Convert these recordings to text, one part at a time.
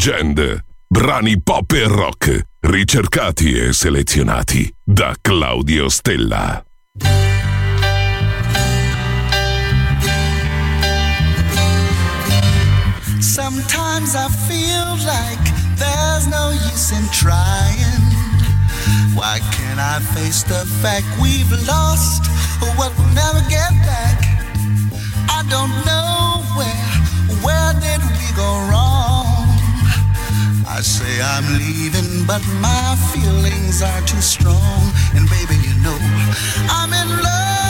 Legend. Brani pop e rock, ricercati e selezionati da Claudio Stella. Sometimes I feel like there's no use in trying. Why can't I face the fact we've lost what we'll never get back? I don't know where, where did we go wrong? I say I'm leaving, but my feelings are too strong. And baby, you know, I'm in love,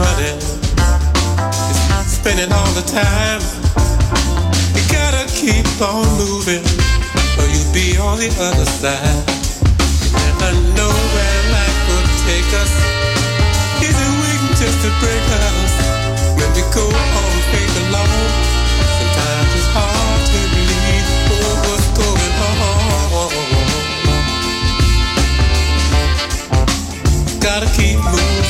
running. It's all the time. You gotta keep on moving, or you'll be on the other side. You never know where life will take us. Is it waiting just to break us? When we go on faith alone, sometimes it's hard to believe oh, what's going on. Gotta keep moving.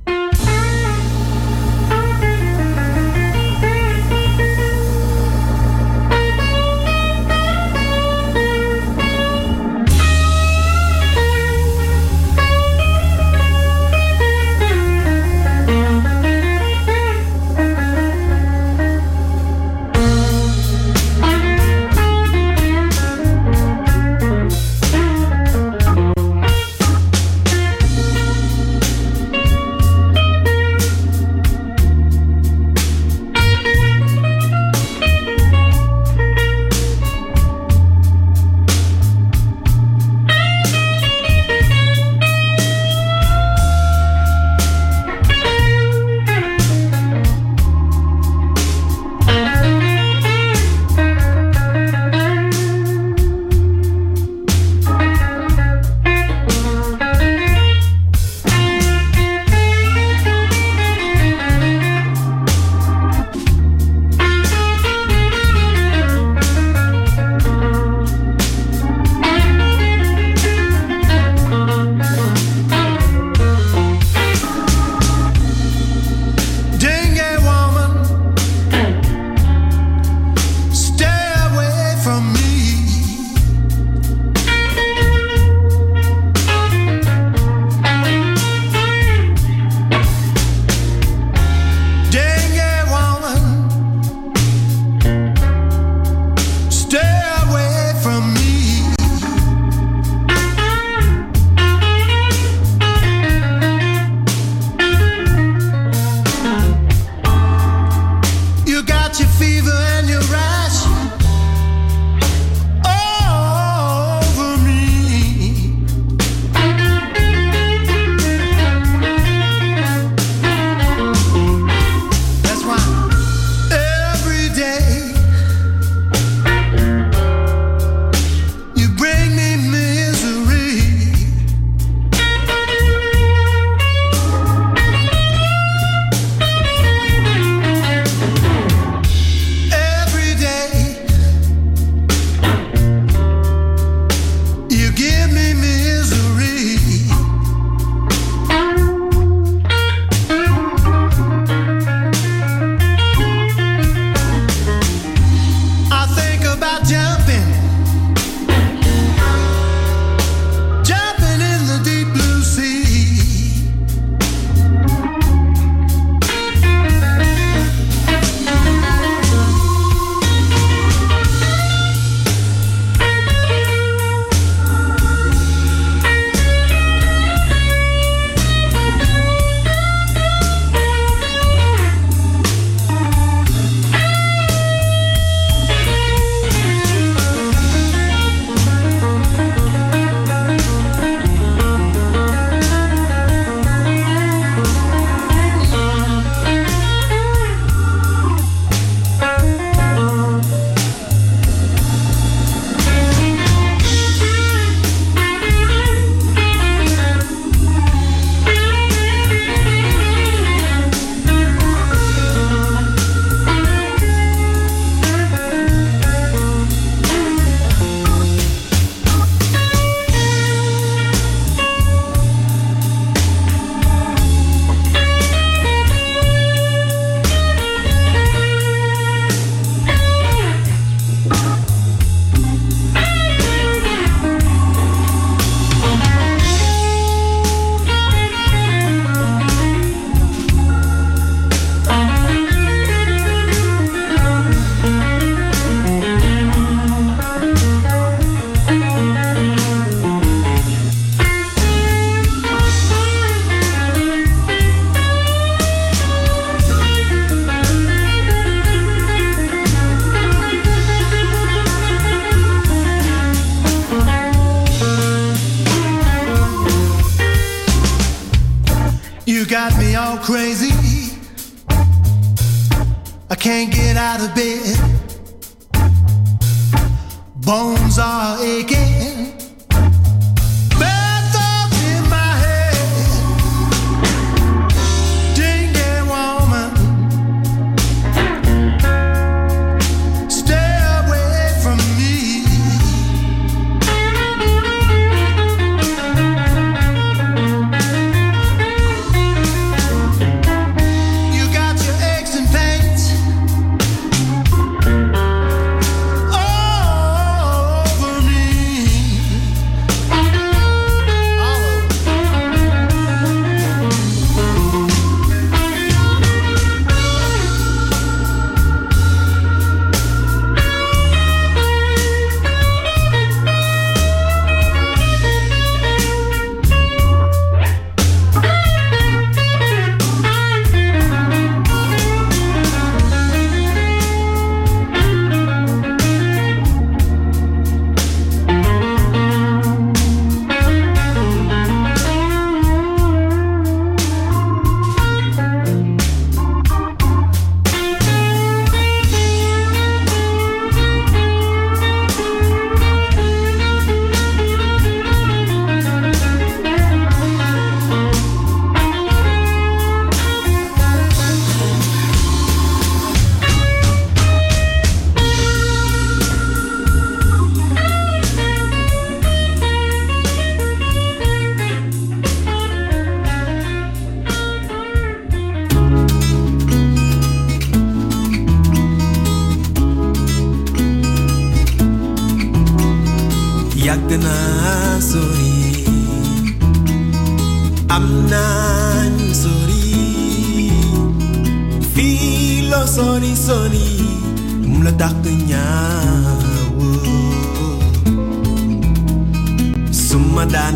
Sumadan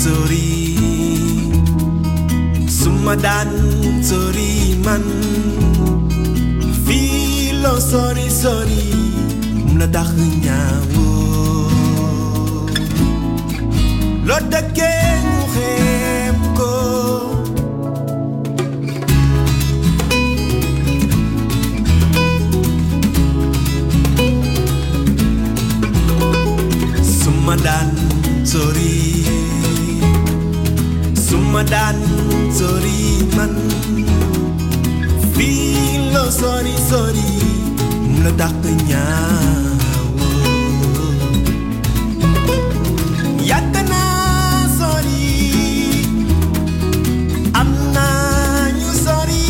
Zori Sumadan Zori man. Filo sorry sorry Mnadag nyawo. Lot de ken hem ko. Sumadan sorry Sumadan sorry man. Filo sorry sorry Meledak nyawa. Yatana sorry Amna you sorry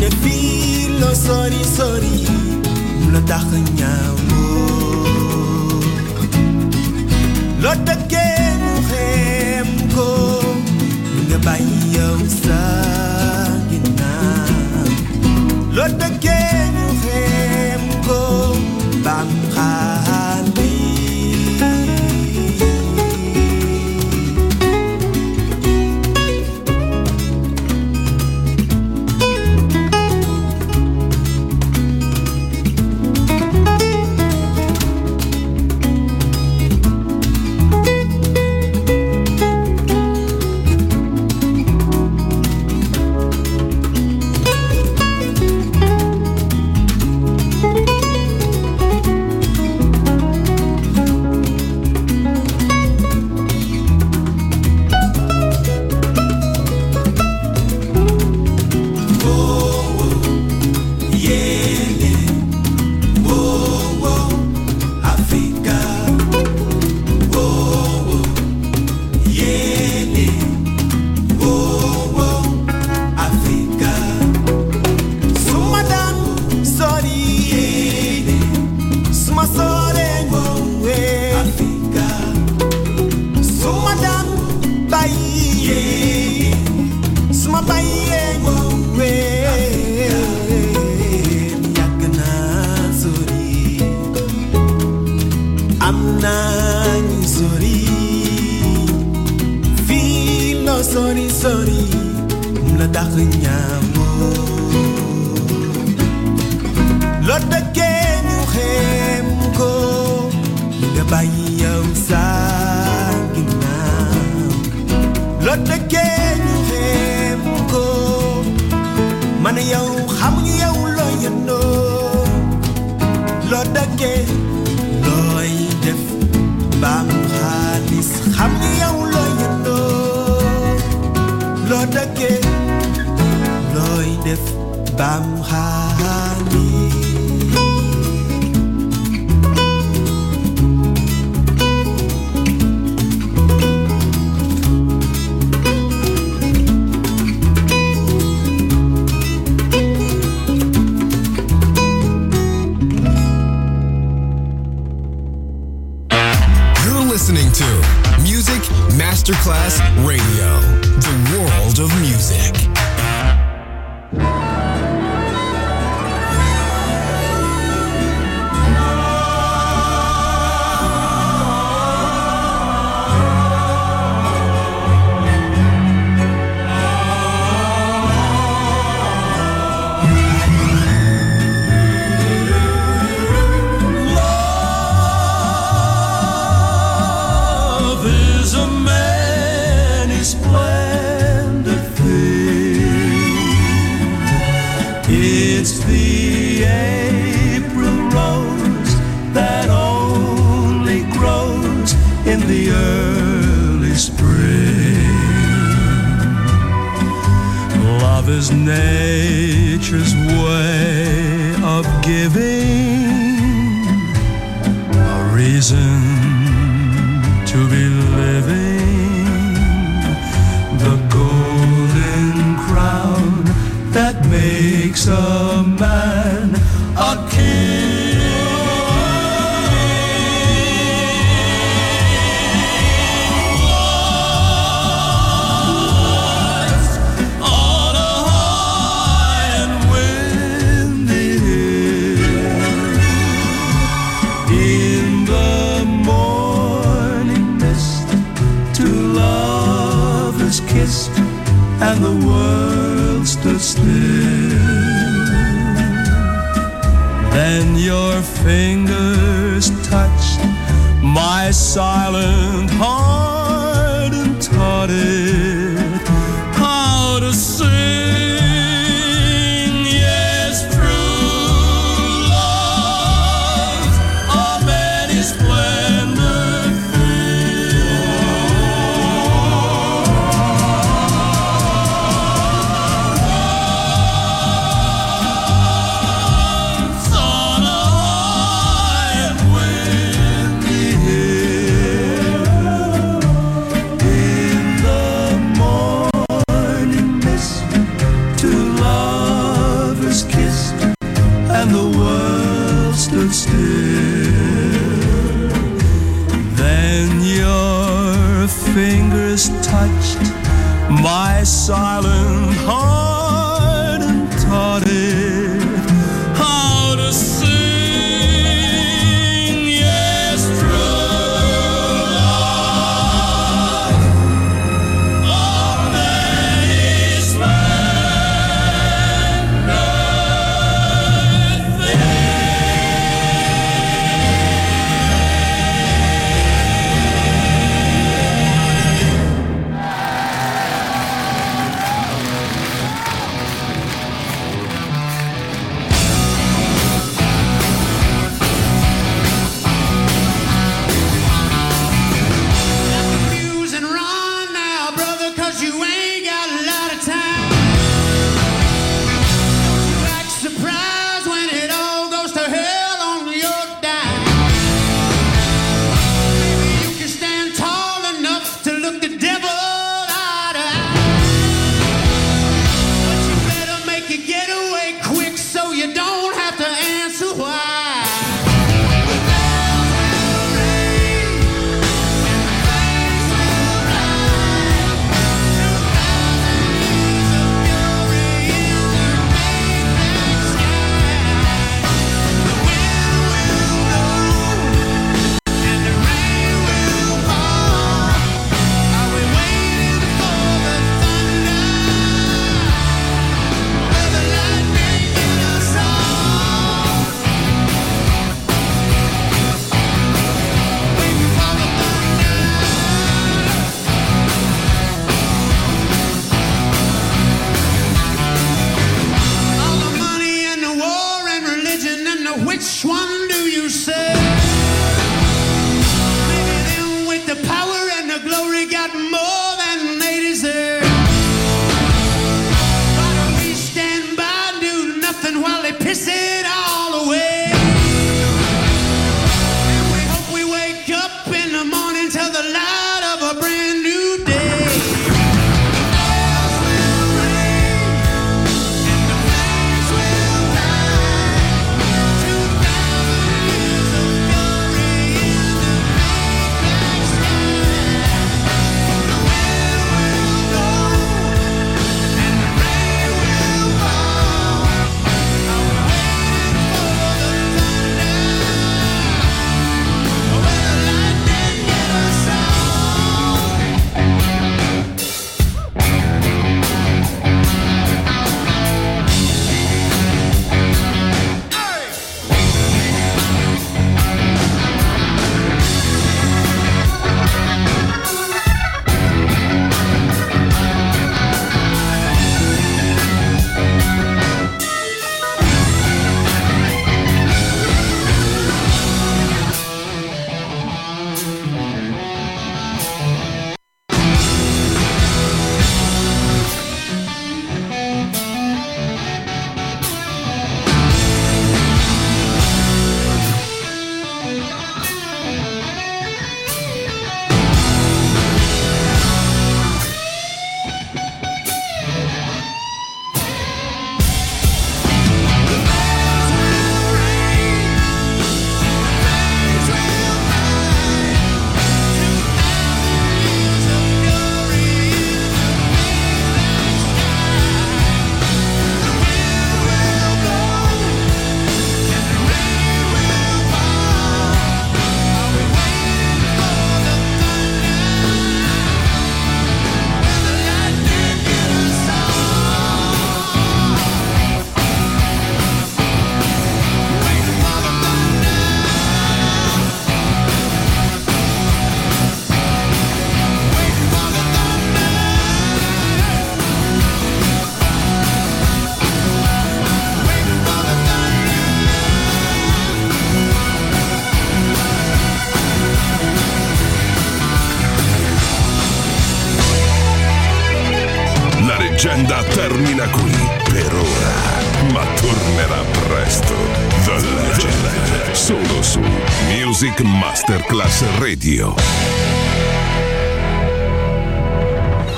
Ne filo sorry sorry Meledak nyawa. Not a game, go, the bay,